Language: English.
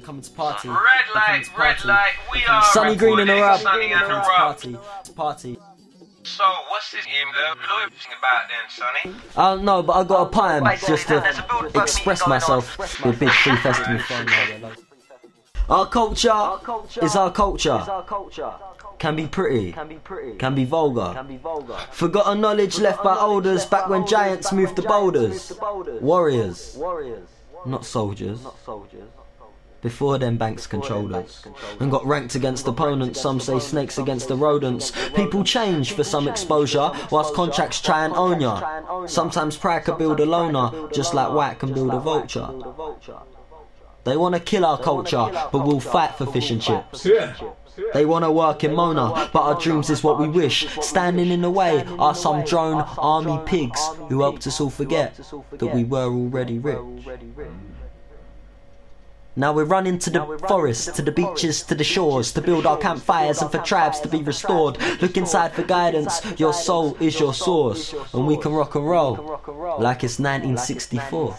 Coming to party. Red light, red light, we are Sonny Green in the rub. Sonny and the party. Party. So, what's this game that you're thinking about then, Sonny? Uh, I don't know, but I got a poem Wait, just to a build bug express myself with Big Free Festival fun. Our culture is our culture. Can be pretty, can be vulgar. Forgotten knowledge left by elders back when giants moved the boulders. Warriors, warriors not soldiers not soldiers. Before them banks controlled us and got ranked against opponents. Some say snakes against the rodents. People change for some exposure, whilst contracts try and own ya. Sometimes pride can build a loner, just like white can build a vulture. They wanna kill our culture, but we'll fight for fish and chips. They wanna work in Mona, but our dreams is what we wish. Standing in the way are some drone army pigs who helped us all forget that we were already rich. Now we're running to the forests, to the beaches, to the shores, to build our campfires and for tribes to be restored. Look inside for guidance, your soul is your source, and we can rock and roll. like it's 1964.